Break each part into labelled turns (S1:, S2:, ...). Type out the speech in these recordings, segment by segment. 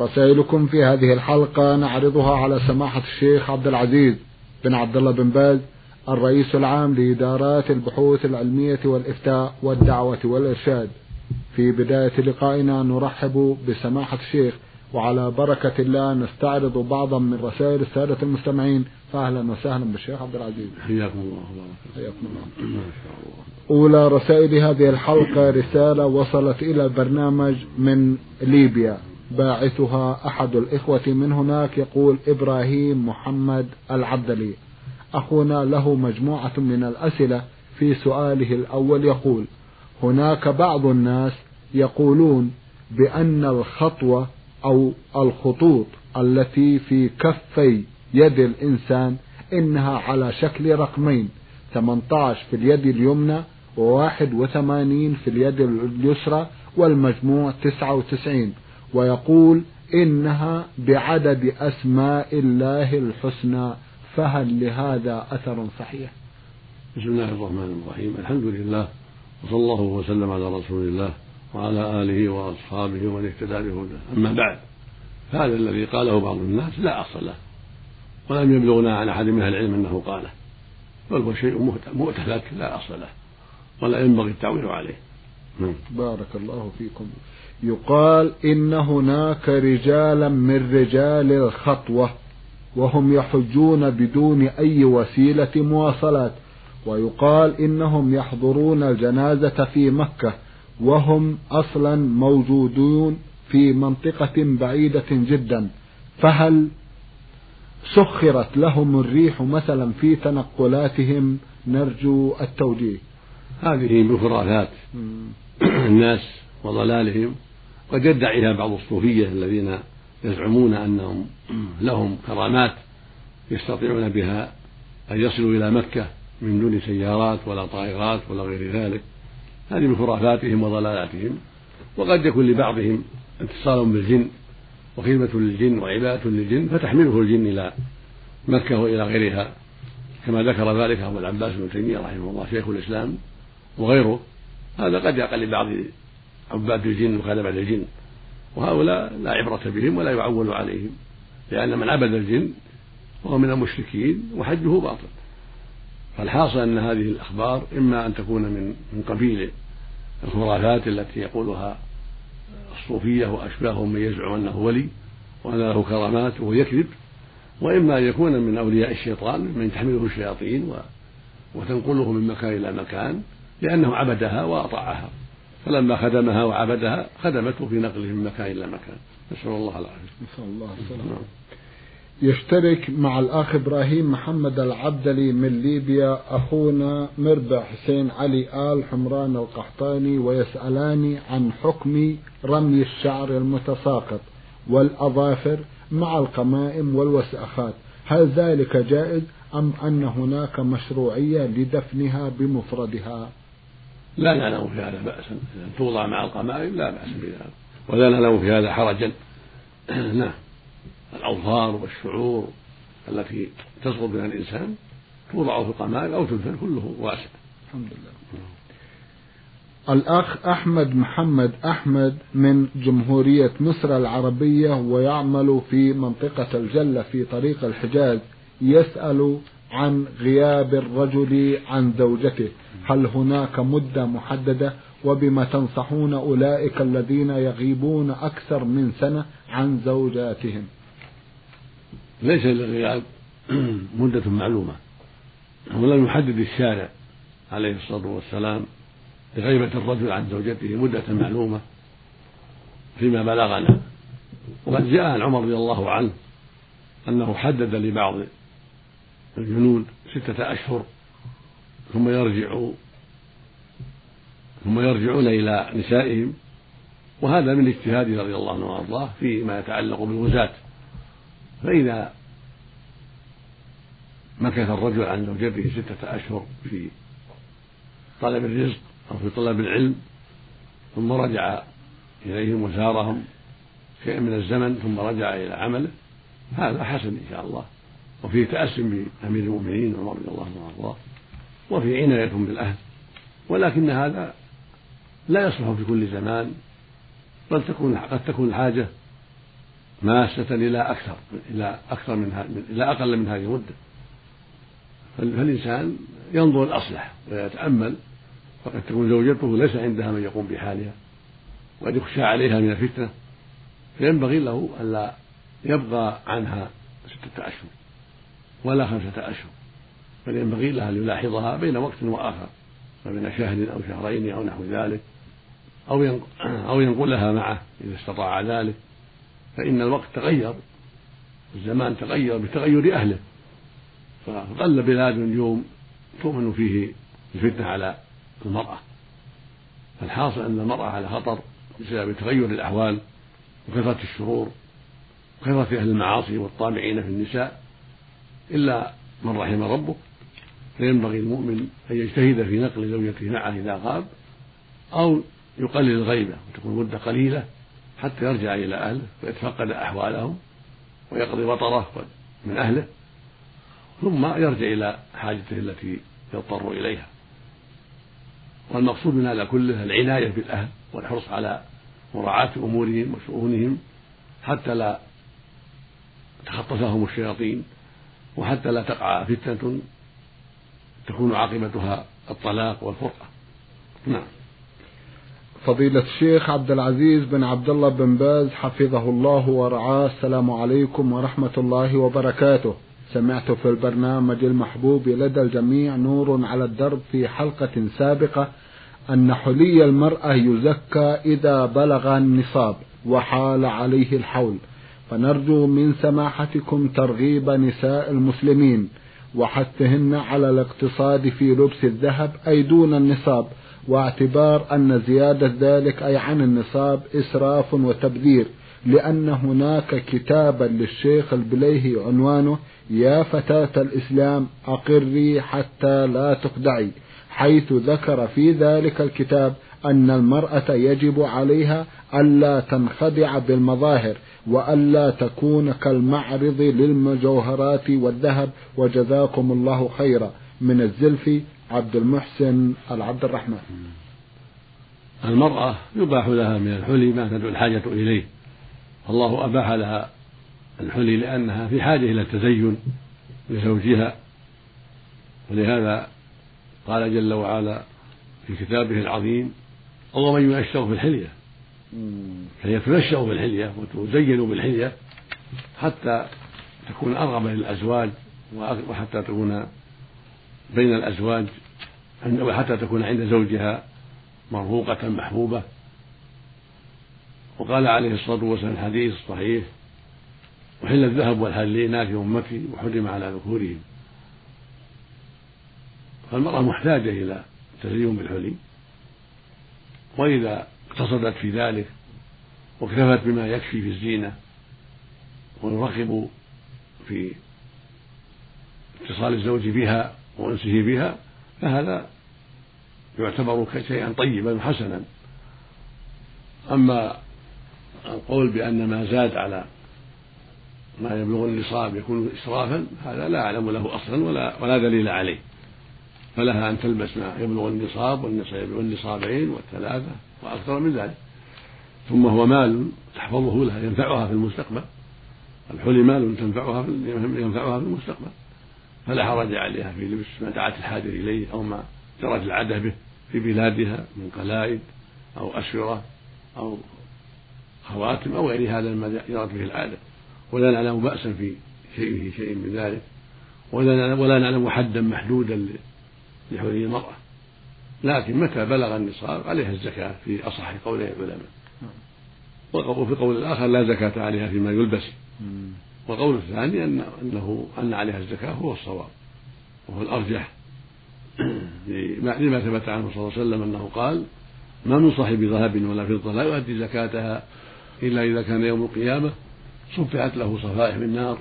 S1: رسائلكم في هذه الحلقة نعرضها على سماحة الشيخ عبد العزيز بن عبد الله بن باز الرئيس العام لإدارات البحوث العلمية والإفتاء والدعوة والإرشاد. في بداية لقائنا نرحب بسماحة الشيخ وعلى بركة الله نستعرض بعضا من رسائل السادة المستمعين. فأهلا وسهلا بالشيخ عبد العزيز.
S2: حياكم الله.
S1: حياكم الله. أولى رسائل هذه الحلقة رسالة وصلت إلى البرنامج من ليبيا. باعثها أحد الإخوة من هناك يقول إبراهيم محمد العبدلي. أخونا له مجموعة من الأسئلة في سؤاله الأول يقول هناك بعض الناس يقولون بأن الخطوة أو الخطوط التي في كفي يد الإنسان إنها على شكل رقمين 18 في اليد اليمنى وواحد وثمانين في اليد اليسرى والمجموع 99 ويقول إنها بعدد أسماء الله الحسنى فهل لهذا أثر صحيح؟
S2: بسم الله الرحمن الرحيم. الحمد لله وصلى الله وسلم على رسول الله وعلى آله وأصحابه ومن اهتدى بهداه. أما بعد هذا الذي قاله بعض الناس لا أصل له ولم يبلغنا عن أحد من أهل العلم أنه قاله بل هو شيء مؤتلك لا أصل له ولا ينبغي التعويل عليه.
S1: بارك الله فيكم. يقال إن هناك رجالا من رجال الخطوة وهم يحجون بدون أي وسيلة مواصلات ويقال إنهم يحضرون الجنازة في مكة وهم أصلا موجودون في منطقة بعيدة جدا. فهل سخرت لهم الريح مثلا في تنقلاتهم؟ نرجو التوجيه.
S2: هذه من خرافات الناس وضلالهم قد يدعيها بعض الصوفية الذين يزعمون أنهم لهم كرامات يستطيعون بها أن يصلوا إلى مكة من دون سيارات ولا طائرات ولا غير ذلك. هذه من خرافاتهم وضلالاتهم. وقد يكون لبعضهم اتصال بالجن وخدمة للجن وعبادة للجن فتحمله الجن إلى مكة وإلى غيرها. كما ذكر ذلك أبو العباس بن تيمية رحمه الله شيخ الإسلام وغيره. هذا قد يقع لبعض عباد الجن وخدمة الجن وهؤلاء لا عبرة بهم ولا يعول عليهم لأن من عبد الجن هو من المشركين وحجه باطل. فالحاصل أن هذه الأخبار إما أن تكون من من قبيل الخرافات التي يقولها الصوفية وأشباههم من يزعم أنه ولي وأن له كرامات وهو يكذب وإما أن يكون من أولياء الشيطان من تحمله الشياطين وتنقله من مكان إلى مكان. لأنه عبدها وأطاعها. فلما خدمها وعبدها خدمته في نقله من مكان إلى مكان. نسأل الله العافية.
S1: نسأل الله السلامة. يشترك مع الأخ إبراهيم محمد العبدلي من ليبيا أخونا مربع حسين علي آل حمران القحطاني ويسألان عن حكم رمي الشعر المتساقط والأظافر مع القمائم والوسأخات. هل ذلك جائز أم أن هناك مشروعية لدفنها بمفردها؟
S2: لا نعلم في هذا بأسا إذا توضع مع القمائم لا بأس بذلك. ولا نعلم في هذا حرجا. نعم. الأظفار والشعور التي تسقط بها الإنسان توضع في القمائم أو تدفن كله واسع. الحمد لله.
S1: الأخ أحمد محمد أحمد من جمهورية مصر العربية ويعمل في منطقة الجلة في طريق الحجاز يسأل عن غياب الرجل عن زوجته. هل هناك مدة محددة؟ وبما تنصحون أولئك الذين يغيبون أكثر من سنة عن زوجاتهم.
S2: ليس للغياب مدة معلومة. ولم يحدد الشارع عليه الصلاة والسلام لغيبة الرجل عن زوجته مدة معلومة فيما بلغنا. وقد جاء عن عمر رضي الله عنه أنه حدد لبعض الجنود ستة أشهر ثم يرجع ثم يرجعون إلى نسائهم وهذا من اجتهاده رضي الله عنه وأرضاه فيما يتعلق بالغزاة. فإذا مكث الرجل عن زوجته ستة أشهر في طلب الرزق أو في طلب العلم ثم رجع إليهم وزارهم شيء من الزمن ثم رجع إلى عمله هذا حسن إن شاء الله. وفيه تأسم بأمير المؤمنين عمر رضي الله عنه وأرضاه وفي عناية بالأهل. ولكن هذا لا يصلح في كل زمان بل تكون قد تكون الحاجة ماسة إلى أكثر إلى أكثر من إلى أقل من هذه المدة. فالإنسان ينظر الأصلح ويتأمل فقد تكون زوجته ليس عندها من يقوم بحالها وقد يخشى عليها من الفتنة فينبغي له ألا يبقى عنها ستة أشهر. ولا خمسة أشهر. بل ينبغي له أن يلاحظها بين وقت وآخر فبين شهر أو شهرين أو نحو ذلك أو أو ينقلها معه إذا استطاع ذلك. فإن الوقت تغير الزمان تغير بتغير أهله. فقل بلاد اليوم تؤمن فيه الفتنة على المرأة. فالحاصل أن المرأة على خطر بسبب تغير الأحوال وكثرة الشرور وكثرة أهل المعاصي والطامعين في النساء. إلا من رحم ربه فينبغي المؤمن أن يجتهد في نقل زوجته معه إذا غاب أو يقلل الغيبة وتكون مدة قليلة حتى يرجع إلى أهله ويتفقد أحوالهم ويقضي وطره من أهله ثم يرجع إلى حاجته التي يضطر إليها. والمقصود من هذا كله العناية بالأهل والحرص على مراعاة أمورهم وشؤونهم حتى لا تخطفهم الشياطين. وحتى لا تقع فتنة تكون عاقبتها الطلاق والفرقة. نعم.
S1: فضيلة الشيخ عبد العزيز بن عبد الله بن باز حفظه الله ورعاه. السلام عليكم ورحمة الله وبركاته. سمعت في البرنامج المحبوب لدى الجميع نور على الدرب في حلقة سابقة أن حلي المرأة يزكى إذا بلغ النصاب وحال عليه الحول. فنرجو من سماحتكم ترغيب نساء المسلمين وحثهن على الاقتصاد في لبس الذهب أي دون النصاب واعتبار أن زيادة ذلك أي عن النصاب إسراف وتبذير لأن هناك كتابا للشيخ البليهي عنوانه يا فتاة الإسلام أقري حتى لا تخدعي حيث ذكر في ذلك الكتاب أن المرأة يجب عليها ألا تنخدع بالمظاهر وألا تكون كالمعرض للمجوهرات والذهب. وجزاكم الله خيرا. من الزلفي عبد المحسن العبد الرحمن.
S2: المرأة يباح لها من الحلي ما تدعو الحاجة إليه. الله أباح لها الحلي لأنها في حاجة إلى التزين لزوجها. ولهذا قال جل وعلا في كتابه العظيم ومن ينشأ في الحلية فهي تنشأ في الحلية وتزين بالحلية حتى تكون أرغب للأزواج وحتى تكون بين الأزواج وحتى تكون عند زوجها مرفوقة محبوبة. وقال عليه الصلاة والسلام الحديث الصحيح وحل الذهب والحلينا في أمتي وحرم على ذكورهم فالمرأة محتاجة إلى التزين بالحلي. وإذا اقتصدت في ذلك واكتفت بما يكفي في الزينة ويرغب في اتصال الزوج بها وأنسه بها فهذا يعتبر شيئا طيبا وحسنا. أما القول بأن ما زاد على ما يبلغ النصاب يكون إسرافا هذا لا أعلم له أصلا ولا ولا دليل عليه. فلها أن تلبس ما يبلغ النصاب والنصابين والثلاثة. وأكثر من ذلك. ثم هو مال تحفظه لها ينفعها في المستقبل. الحلي مال تنفعها في ينفعها في المستقبل. فلا حرج عليها في لبس ما دعت الحاجة إليه أو ما جرت العادة به في بلادها من قلائد أو أسورة أو خواتم أو غير هذا مما جرت به العادة. ولا نعلم بأسا في شيء شيء من ذلك. ولا ولا نعلم حدا محدودا لحلي المرأة. لكن متى بلغ النصاب؟ عليها الزكاة في أصح قولي العلماء وفي قول الآخر لا زكاة عليها فيما يلبس. والقول الثاني أن أنه أن عليها الزكاة هو الصواب وهو الأرجح. لما ثبت عنه صلى الله عليه وسلم أنه قال ما من صاحب ذهب ولا فضة لا يؤدي زكاتها إلا إذا كان يوم القيامة صفعت له صفائح من نار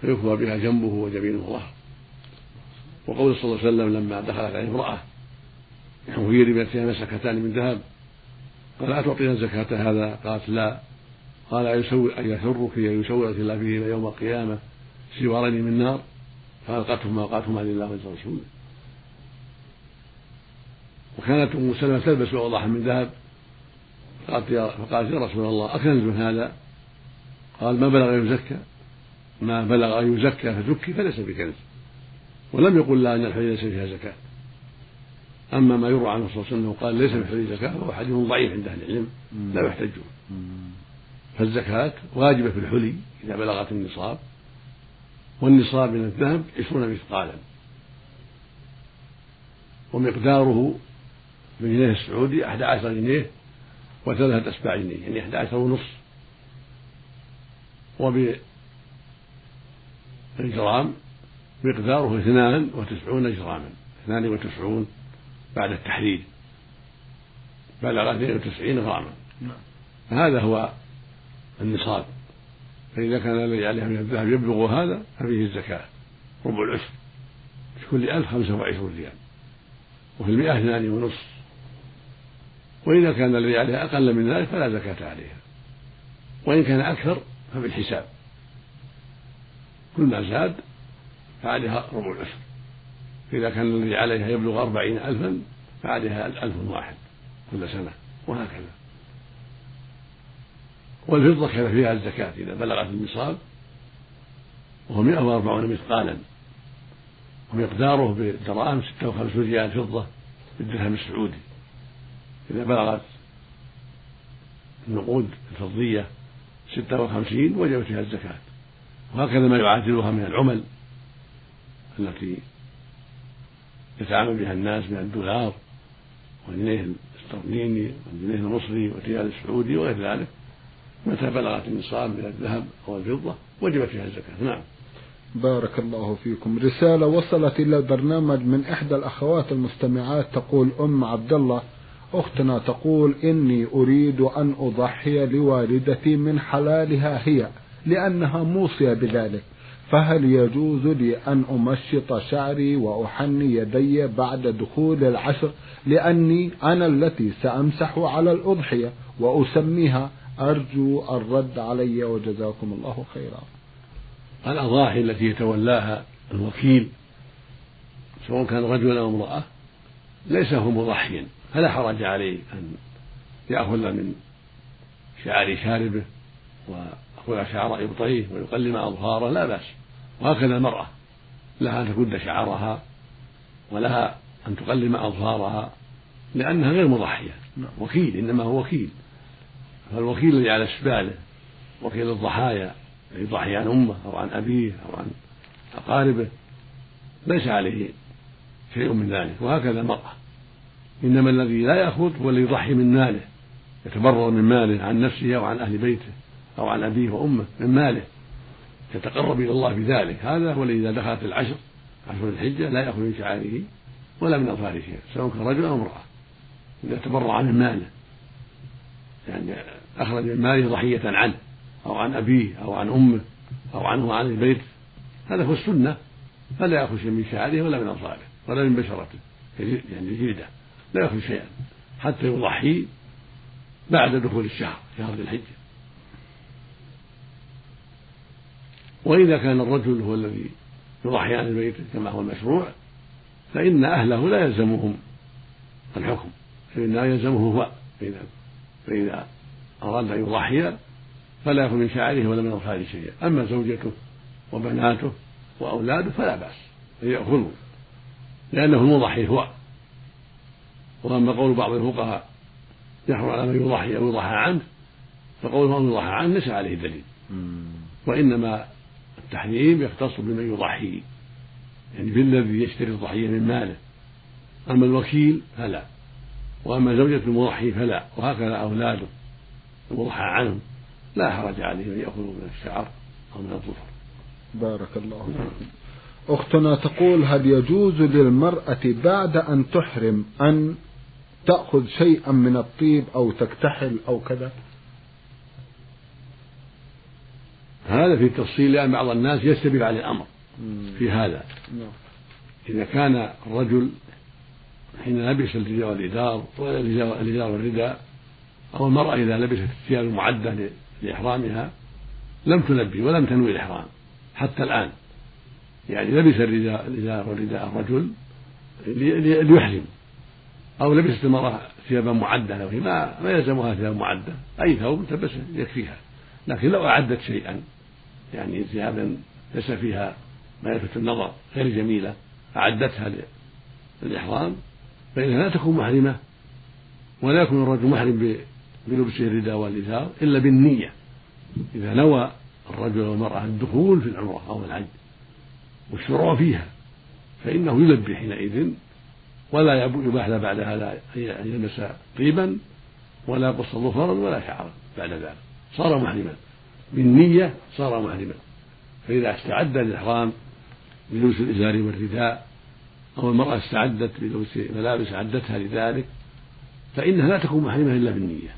S2: فيكوى بها جنبه وجبينه ظهر وقول صلى الله عليه وسلم لما دخلت عليه امرأة وهي رميت فيها مسكتان من ذهب. قال أتعطينا زكاة هذا؟ قالت لا. قال أيسوي أيسرك أن يسوي الله بهما يوم القيامة سوارين من نار؟ فألقتهما وقعتهما لله ولرسوله. وكانت أم سلمة تلبس أوضاحا من ذهب. قالت يا فقالت يا رسول الله أكنز هذا؟ قال ما بلغ يزكى. ما بلغ أن يزكى فزكي فليس بكنز. ولم يقل لها أن الحلي ليس فيها زكاة. أما ما يروى عنه صلى الله عليه وسلم قال ليس في الحلي زكاة فهو حديث ضعيف عند أهل العلم لا يحتجون فالزكاة واجبة في الحلي إذا بلغت النصاب والنصاب من الذهب عشرون مثقالا. ومقداره بالجنيه السعودي أحد عشر جنيه وثلاثة أسباع جنيه يعني أحد عشر ونصف. وبالجرام مقداره اثنان وتسعون جراما اثنان وتسعون بعد التحرير بلغ اثنين وتسعين غراما. هذا هو النصاب. فإذا كان الذي عليها من الذهب يبلغ هذا ففيه الزكاة. ربع العشر. في كل ألف خمسة وعشرون ريال. وفي المئة اثنان ونصف. وإذا كان الذي عليها أقل من ذلك فلا زكاة عليها. وإن كان أكثر فبالحساب. كل ما زاد فعليها ربع العشر. فإذا كان الذي عليها يبلغ أربعين ألفا فعليها ألف واحد كل سنة وهكذا. والفضة كان فيها الزكاة إذا بلغت النصاب وهو 140 مثقالا. ومقداره بالدراهم 56 ريال فضة بالدرهم السعودي. إذا بلغت النقود الفضية 56 وجبت فيها الزكاة. وهكذا ما يعادلها من العمل التي يتعامل بها الناس من الدولار والجنيه الاسترليني والجنيه المصري والريال السعودي وغير ذلك متى بلغت النصاب من الذهب أو الفضة؟ وجبت فيها الزكاة. نعم.
S1: بارك الله فيكم. رسالة وصلت إلى البرنامج من إحدى الأخوات المستمعات تقول أم عبد الله أختنا تقول إني أريد أن أضحي لوالدتي من حلالها هي لأنها موصية بذلك. فهل يجوز لي أن أمشط شعري وأحني يدي بعد دخول العشر؟ لأني أنا التي سأمسح على الأضحية وأسميها أرجو الرد علي وجزاكم الله خيرا.
S2: الأضاحي التي يتولاها الوكيل سواء كان رجلا أو امرأة ليس هو مضحيا فلا حرج عليه أن يأخذ من شعر شاربه ويأخذ شعر إبطيه ويقلم أظفاره لا بأس. وهكذا المرأة لها أن تكد شعرها ولها أن تقلم أظفارها لأنها غير مضحية. نعم. وكيل إنما هو وكيل. فالوكيل الذي على سباله وكيل الضحايا يضحي عن أمه أو عن أبيه أو عن أقاربه ليس عليه شيء من ذلك. وهكذا المرأة. إنما الذي لا يأخذ هو الذي يضحي من ماله يتبرر من ماله عن نفسه أو عن أهل بيته أو عن أبيه وأمه من ماله. يتقرب إلى الله بذلك. هذا هو الذي إذا دخلت العشر عشر الحجة لا يأخذ من شعائره ولا من أظفاره سواء كان رجل أو امرأة. إذا تبرع من ماله يعني أخرج من ماله ضحية عنه أو عن أبيه أو عن أمه أو عنه وعن البيت. هذا هو السنة. فلا يأخذ شيئا من شعره ولا من أظفاره ولا من بشرته يعني جلدة. لا يأخذ شيئا حتى يضحي بعد دخول الشهر شهر ذي الحجة. وإذا كان الرجل هو الذي يضحي عن البيت كما هو المشروع فإن أهله لا يلزمهم الحكم فإنما يلزمه هو فإذا فإذا أراد أن يضحي فلا يأخذ من شعره ولا من أظفاره شيئا. أما زوجته وبناته وأولاده فلا بأس أن يأخذوا لأنه المضحي هو. وأما قول بعض الفقهاء يحرم على من يضحي أو يضحى عنه فقوله من يضحى عنه ليس عليه دليل. وإنما التحريم يختص بمن يضحي. يعني بالذي يشتري الضحية من ماله. أما الوكيل فلا. وأما زوجة المضحي فلا. وهكذا أولاده المضحى عنهم. لا حرج عليهم أن يأخذوا من الشعر أو من الظفر.
S1: بارك الله فيكم أختنا تقول هل يجوز للمرأة بعد أن تحرم أن تأخذ شيئا من الطيب أو تكتحل أو كذا؟
S2: هذا في التفصيل لأن بعض الناس يستبق على الأمر في هذا. نعم. إذا كان الرجل حين لبس الرداء والإزار الإزار والرداء أو المرأة إذا لبست الثياب المعدة لإحرامها لم تلبي ولم تنوي الإحرام حتى الآن. يعني لبس الرداء الإزار والرداء الرجل ليحرم. أو لبست المرأة ثيابا معدة لو ما ما يلزمها ثياب معدة. أي ثوب تلبسه يكفيها. لكن لو أعدت شيئا يعني ثيابا ليس فيها ما يلفت النظر غير جميلة أعدتها للإحرام. فإنها لا تكون محرمة ولا يكون الرجل محرم بلبسه الرداء والإزار إلا بالنية. إذا نوى الرجل والمرأة الدخول في العمرة أو الحج والشروع فيها فإنه يلبي حينئذ ولا يباح له بعد هذا أن يلبس طيبا ولا يقص ظفرا ولا شعرا بعد ذلك. صار محرما. بالنية صار محرما فإذا استعد للإحرام بلبس الإزار والرداء أو المرأة استعدت بلبس ملابس أعدتها لذلك فإنها لا تكون محرمة إلا بالنية.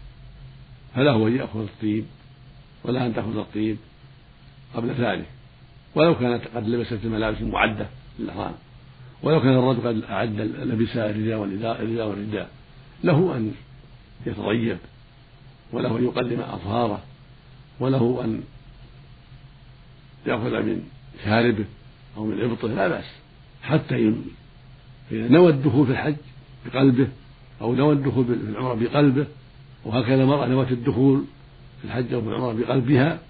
S2: فله أن يأخذ الطيب ولا أن تأخذ الطيب قبل ذلك. ولو كانت قد لبست الملابس المعدة للإحرام ولو كان الرجل قد أعد لبس الرداء والرداء والرداء له أن يتطيب وله أن يقدم أظهاره. وله أن يأخذ من شاربه أو من إبطه لا بأس. حتى ينوي فإذا نوى الدخول في الحج بقلبه أو نوى الدخول في العمرة بقلبه وهكذا المرأة نوت الدخول في الحج أو في العمرة بقلبها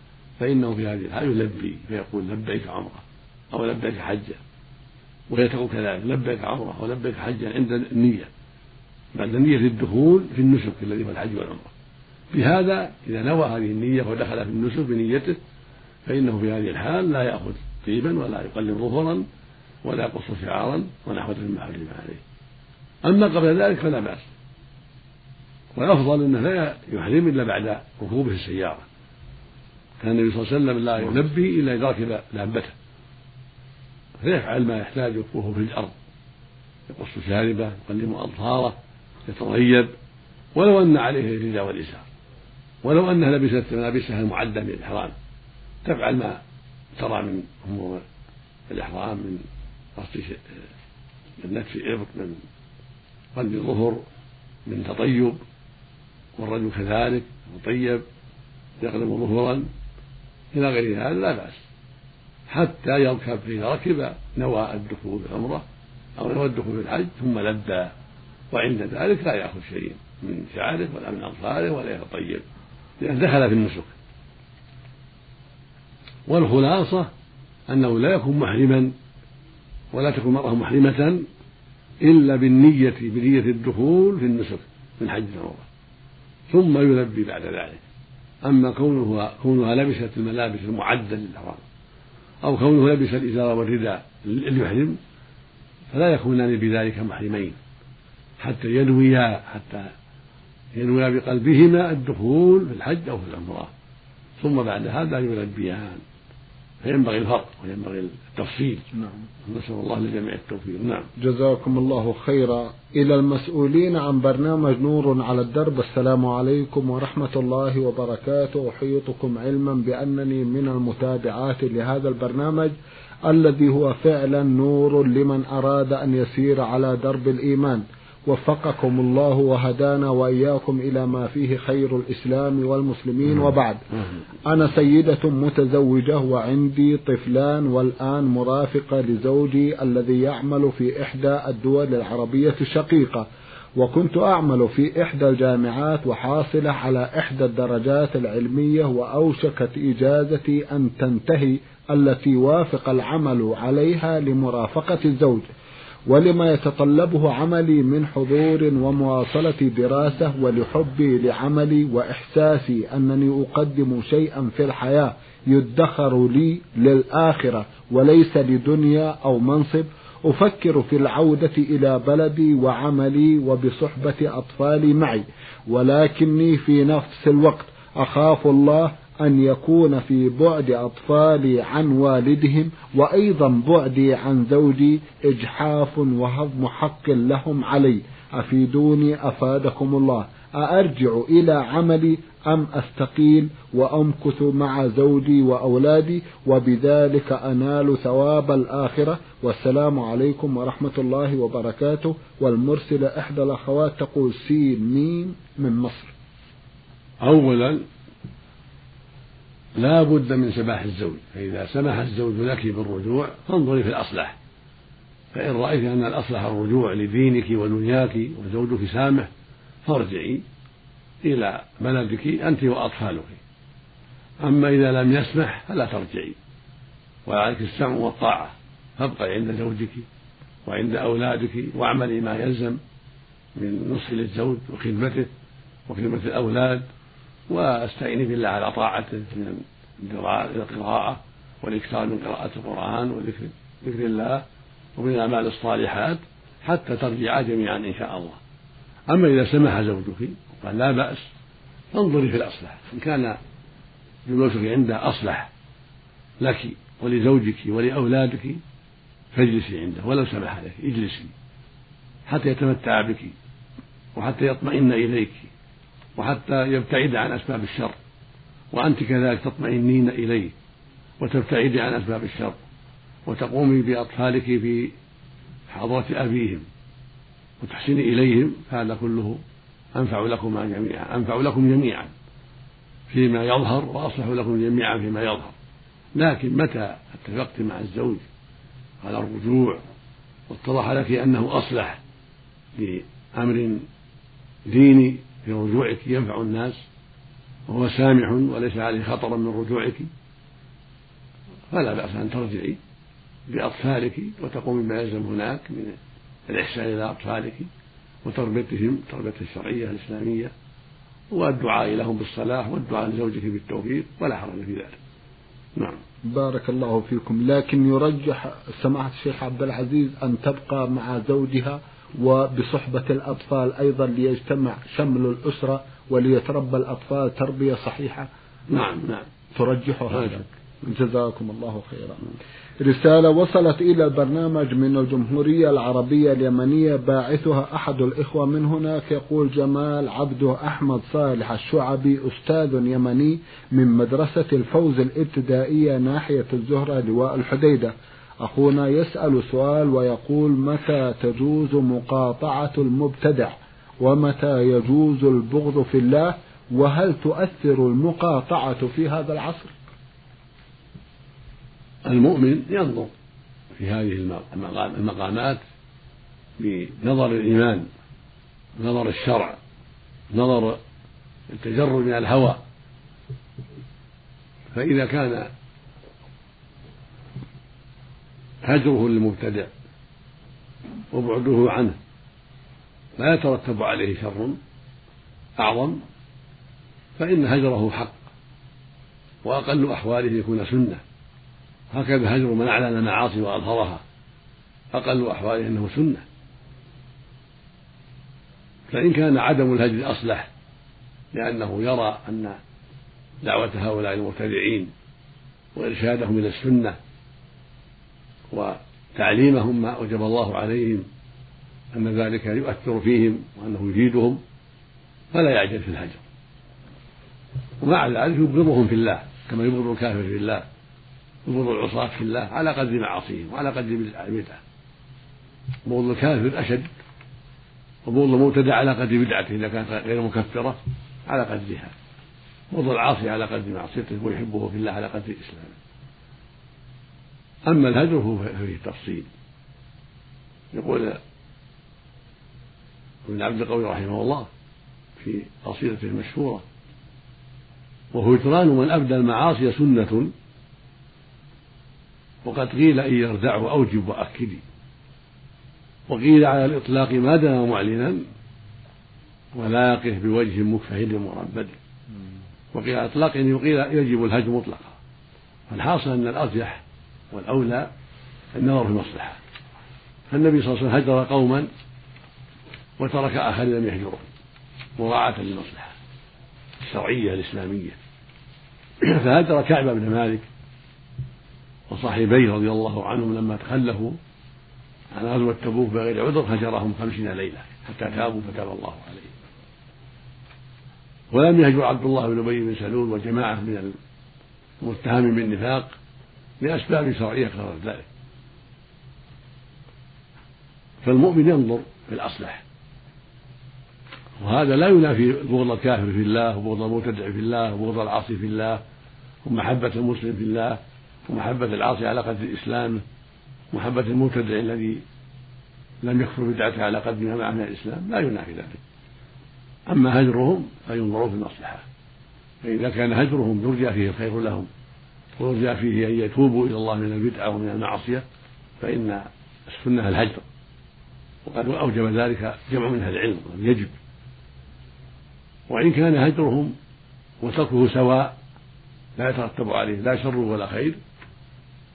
S2: فإنه في هذه الحال يلبي فيقول لبيك عمرة أو لبيك حجة وهي كذلك لبيك عمرة أو لبيك حجة عند النية بعد نية الدخول في النسك الذي هو الحج والعمرة. بهذا إذا نوى هذه النية ودخل في النسك بنيته فإنه في هذه الحال لا يأخذ طيبا ولا يقلم ظفرا ولا يقص شعارا ونحو مما حرم عليه. أما قبل ذلك فلا بأس. والأفضل أنه لا يحرم إلا بعد ركوبه السيارة. كان النبي صلى الله عليه وسلم لا يلبي إلا إذا ركب دابته فيفعل ما يحتاجه وهو في الأرض. يقص شاربه يقلم أظهاره يتطيب. ولو أن عليه الرداء والإزار ولو أنها لبست ملابسها المعدة للإحرام. تفعل ما ترى من أمور الإحرام من قص من نتف إبط من قلب الظهر من تطيب. والرجل كذلك مطيب يقلم ظهرا. إلى غير هذا لا بأس. حتى يركب فإذا ركب نوى الدخول في العمرة أو نوى الدخول في الحج ثم لبى. وعند ذلك لا يأخذ شيء من شعره ولا من أظفاره ولا يتطيب. لأن دخل في النسك. والخلاصة أنه لا يكون محرما ولا تكون المرأة محرمة إلا بالنية بنية الدخول في النسك من حج العمرة. ثم يلبي بعد ذلك. أما كونه كونها لبست الملابس المعدة للإحرام أو كونه لبس الإزار والرداء ليحرم فلا يكونان بذلك محرمين حتى ينويا حتى ينويا بقلبهما الدخول في الحج أو في العمرة. ثم بعد هذا يلبيان فينبغي الفرق وينبغي التفصيل. نعم. نسأل الله للجميع التوفيق. نعم.
S1: جزاكم الله خيرا. إلى المسؤولين عن برنامج نور على الدرب. السلام عليكم ورحمة الله وبركاته. أحيطكم علما بأنني من المتابعات لهذا البرنامج الذي هو فعلا نور لمن أراد أن يسير على درب الإيمان. وفقكم الله وهدانا وإياكم إلى ما فيه خير الإسلام والمسلمين وبعد. أنا سيدة متزوجة وعندي طفلان والآن مرافقة لزوجي الذي يعمل في إحدى الدول العربية الشقيقة. وكنت أعمل في إحدى الجامعات وحاصلة على إحدى الدرجات العلمية وأوشكت إجازتي أن تنتهي التي وافق العمل عليها لمرافقة الزوج. ولما يتطلبه عملي من حضور ومواصلة دراسة ولحبي لعملي وإحساسي أنني أقدم شيئا في الحياة يدخر لي للآخرة وليس لدنيا أو منصب أفكر في العودة إلى بلدي وعملي وبصحبة أطفالي معي ولكني في نفس الوقت أخاف الله أن يكون في بعد أطفالي عن والدهم وأيضا بعدي عن زوجي إجحاف وهضم حق لهم علي. أفيدوني أفادكم الله. أأرجع إلى عملي أم أستقيل وأمكث مع زوجي وأولادي؟ وبذلك أنال ثواب الآخرة. والسلام عليكم ورحمة الله وبركاته. والمرسلة إحدى الأخوات تقول سين ميم من مصر.
S2: أولا لا بد من سماح الزوج فإذا سمح الزوج لك بالرجوع فانظري في الأصلح. فإن رأيت أن الأصلح الرجوع لدينك ودنياك وزوجك سامح فارجعي إلى بلدك أنت وأطفالك. أما إذا لم يسمح فلا ترجعي. وعليك السمع والطاعة. فابقي عند زوجك وعند أولادك واعملي ما يلزم من نصح للزوج وخدمته وخدمة الأولاد واستعيني بالله على طاعته من القراءة والإكثار من قراءة القرآن وذكر ذكر الله ومن الأعمال الصالحات حتى ترجعا جميعا إن شاء الله. أما إذا سمح زوجك قال لا بأس فانظري في الأصلح. إن كان جلوسك عنده أصلح لك ولزوجك ولأولادك فاجلسي عنده ولو سمح لك اجلسي حتى يتمتع بك وحتى يطمئن إليك. وحتى يبتعد عن أسباب الشر. وأنت كذلك تطمئنين إليه وتبتعدي عن أسباب الشر وتقومي بأطفالك في حضرة أبيهم وتحسني إليهم فهذا كله أنفع لكما جميعا أنفع لكم جميعا فيما يظهر وأصلح لكم جميعا فيما يظهر. لكن متى اتفقت مع الزوج على الرجوع واتضح لك أنه أصلح لأمر ديني في رجوعك ينفع الناس وهو سامح وليس عليه خطر من رجوعك. فلا بأس أن ترجعي بأطفالك وتقومي بما يلزم هناك من الإحسان إلى أطفالك وتربيتهم التربية الشرعية الإسلامية والدعاء لهم بالصلاح والدعاء لزوجك بالتوفيق ولا حرج في ذلك. نعم.
S1: بارك الله فيكم. لكن يرجح سماحة الشيخ عبد العزيز أن تبقى مع زوجها وبصحبة الأطفال أيضا ليجتمع شمل الأسرة وليتربى الأطفال تربية صحيحة.
S2: نعم نعم.
S1: ترجح هذا. جزاكم الله خيرا. رسالة وصلت إلى البرنامج من الجمهورية العربية اليمنية باعثها أحد الإخوة من هناك. يقول جمال عبده أحمد صالح الشعبي أستاذ يمني من مدرسة الفوز الابتدائية ناحية الزهرة لواء الحديدة. أخونا يسأل سؤال ويقول متى تجوز مقاطعة المبتدع ومتى يجوز البغض في الله وهل تؤثر المقاطعة في هذا العصر؟
S2: المؤمن ينظر في هذه المقامات بنظر الإيمان نظر الشرع نظر التجرد من الهوى. فإذا كان هجره للمبتدع وبعده عنه لا يترتب عليه شر أعظم فإن هجره حق وأقل أحواله يكون سنة. هكذا هجر من أعلن المعاصي وأظهرها أقل أحواله أنه سنة. فإن كان عدم الهجر أصلح لأنه يرى أن دعوة هؤلاء المبتدعين وإرشادهم إلى السنة وتعليمهم ما أوجب الله عليهم أن ذلك يؤثر فيهم وأنه يفيدهم فلا يعجل في الهجر. ومع ذلك يبغضهم في الله كما يبغض الكافر في الله يبغض العصاة في الله على قدر معاصيهم وعلى قدر بدعة. بغض الكافر أشد وبغض المبتدع على قدر بدعته إذا كانت غير مكفرة على قدرها. بغض العاصي على قدر معصيته ويحبه في الله على قدر إسلامه. أما الهجر ففيه تفصيل. يقول ابن عبد القوي رحمه الله في قصيدته المشهورة وهجران من أبدى المعاصي سنة وقد قيل إن يردعه أوجب وأكدي وقيل على الإطلاق ما دام معلنا ولا يقف بوجه مكفهل مربد. وقيل على الإطلاق أن يقيل يجب الهجر مطلقا. فالحاصل أن الأرجح والأولى النظر في المصلحة. فالنبي صلى الله عليه وسلم هجر قوما وترك آخرين لم يهجرهم مراعاة للمصلحة الشرعية الإسلامية. فهجر كعب بن مالك وصاحبيه رضي الله عنهم لما تخلفوا عن غزوة تبوك بغير عذر هجرهم خمسين ليلة حتى تابوا فتاب الله عليهم. ولم يهجر عبد الله بن أبي بن سلول وجماعة من المتهم بالنفاق لأسباب شرعية قررت ذلك. فالمؤمن ينظر في الأصلح. وهذا لا ينافي بغض الكافر في الله وبغض المبتدع في الله وبغض العاصي في الله ومحبة المسلم في الله ومحبة العاصي على قدر الإسلام محبة المبتدع الذي لم يكفر بدعته على قدر ما من الإسلام. لا ينافي ذلك. أما هجرهم فينظر في المصلحة. فإذا كان هجرهم يرجى فيه الخير لهم. ويرجى فيه أن يتوبوا إلى الله من البدعة ومن المعصية فإن السنة الهجر. وقد أوجب ذلك جمع من أهل العلم يجب. وإن كان هجرهم وتركه سواء لا يترتب عليه لا شر ولا خير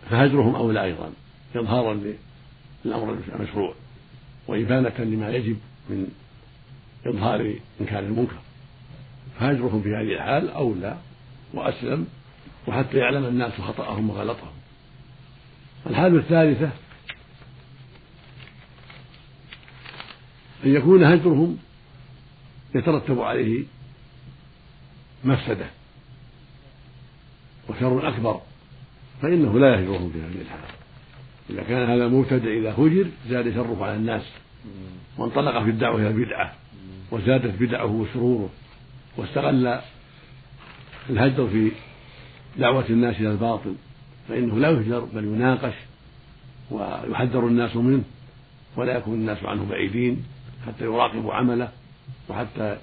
S2: فهجرهم أولى أيضا إظهارا للأمر المشروع وإبانة لما يجب من إظهار إنكار المنكر. فهجرهم في هذه الحال أولى وأسلم وحتى يعلم الناس خطأهم وغلطهم. الحال الثالثة أن يكون هجرهم يترتب عليه مفسدة وشر أكبر فإنه لا يهجرهم في هذه الحال إذا كان هذا مبتدع إذا هجر زاد شره على الناس وانطلق في الدعوة إلى البدعة وزادت بدعه وشروره واستغل الهجر في دعوة الناس إلى الباطل فإنه لا يهجر بل يناقش ويحذر الناس منه ولا يكون الناس عنه بعيدين حتى يراقبوا عمله وحتى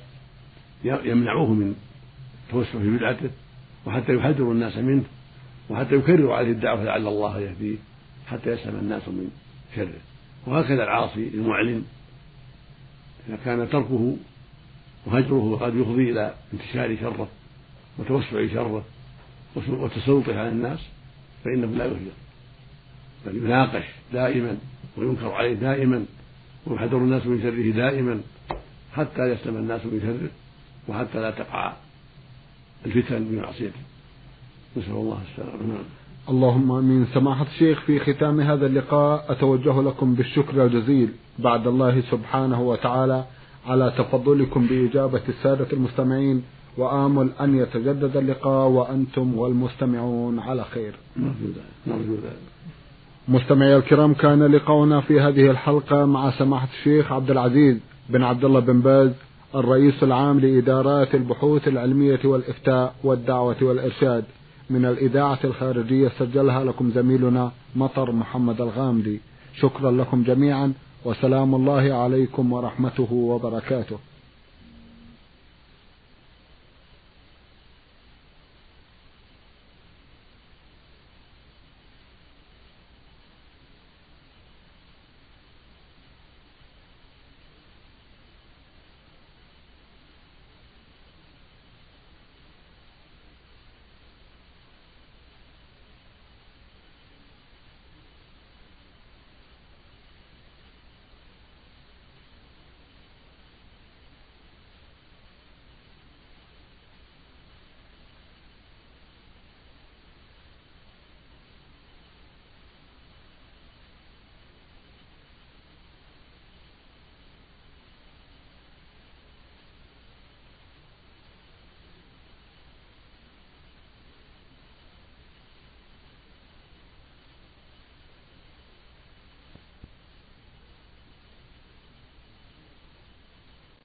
S2: يمنعوه من التوسع في بدعته وحتى يحذروا الناس منه وحتى يكرروا عليه الدعوة لعل الله يهديه حتى يسلم الناس من شره. وهكذا العاصي المعلن إذا كان تركه وهجره قد يفضي إلى انتشار شره وتوسع شره وتسلطه على الناس فإنه لا يهجر بل يناقش دائما وينكر عليه دائما ويحذر الناس من شره دائما حتى يسلم الناس من شره وحتى لا تقع الفتن بمعصيته نسأل الله السلامة. نعم.
S1: اللهم آمين. سماحة الشيخ في ختام هذا اللقاء أتوجه لكم بالشكر الجزيل بعد الله سبحانه وتعالى على تفضلكم بإجابة السادة المستمعين وآمل أن يتجدد اللقاء وأنتم والمستمعون على خير. مستمعي الكرام كان لقاؤنا في هذه الحلقة مع سماحة الشيخ عبد العزيز بن عبد الله بن باز الرئيس العام لإدارات البحوث العلمية والإفتاء والدعوة والإرشاد. من الإذاعة الخارجية سجلها لكم زميلنا مطر محمد الغامدي. شكرا لكم جميعا وسلام الله عليكم ورحمته وبركاته.